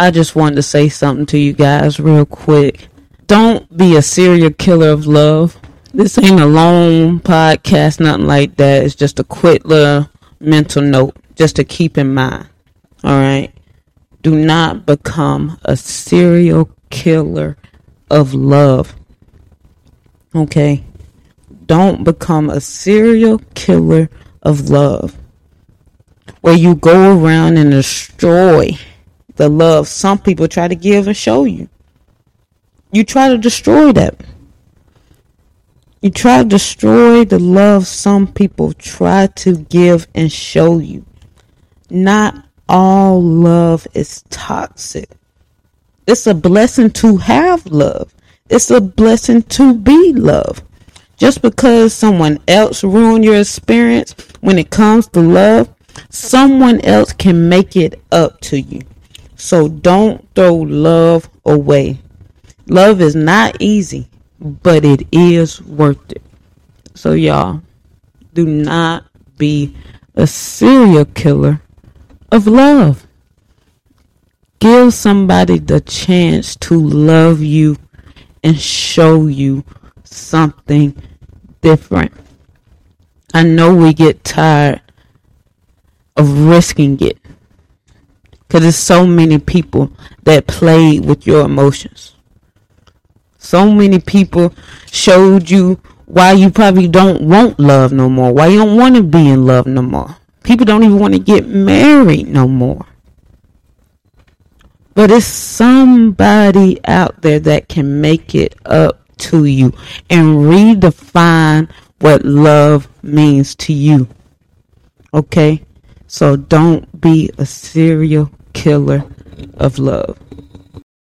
I just wanted to say something to you guys real quick. Don't be a serial killer of love. This ain't a long podcast, nothing like that. It's just a quick little mental note just to keep in mind. All right. Do not become a serial killer of love. Okay. Don't become a serial killer of love where you go around and destroy the love some people try to give and show you. You try to destroy that. You try to destroy the love some people try to give and show you. Not all love is toxic. It's a blessing to have love. It's a blessing to be loved. Just because someone else ruined your experience when it comes to love, someone else can make it up to you. So don't throw love away. Love is not easy, but it is worth it. So, y'all, do not be a serial killer of love. Give somebody the chance to love you and show you something different. I know we get tired of risking it because there's so many people that played with your emotions. So many people showed you why you probably don't want love no more, why you don't want to be in love no more. People don't even want to get married no more. But it's somebody out there that can make it up to you and redefine what love means to you. Okay? So don't be a serial killer of love.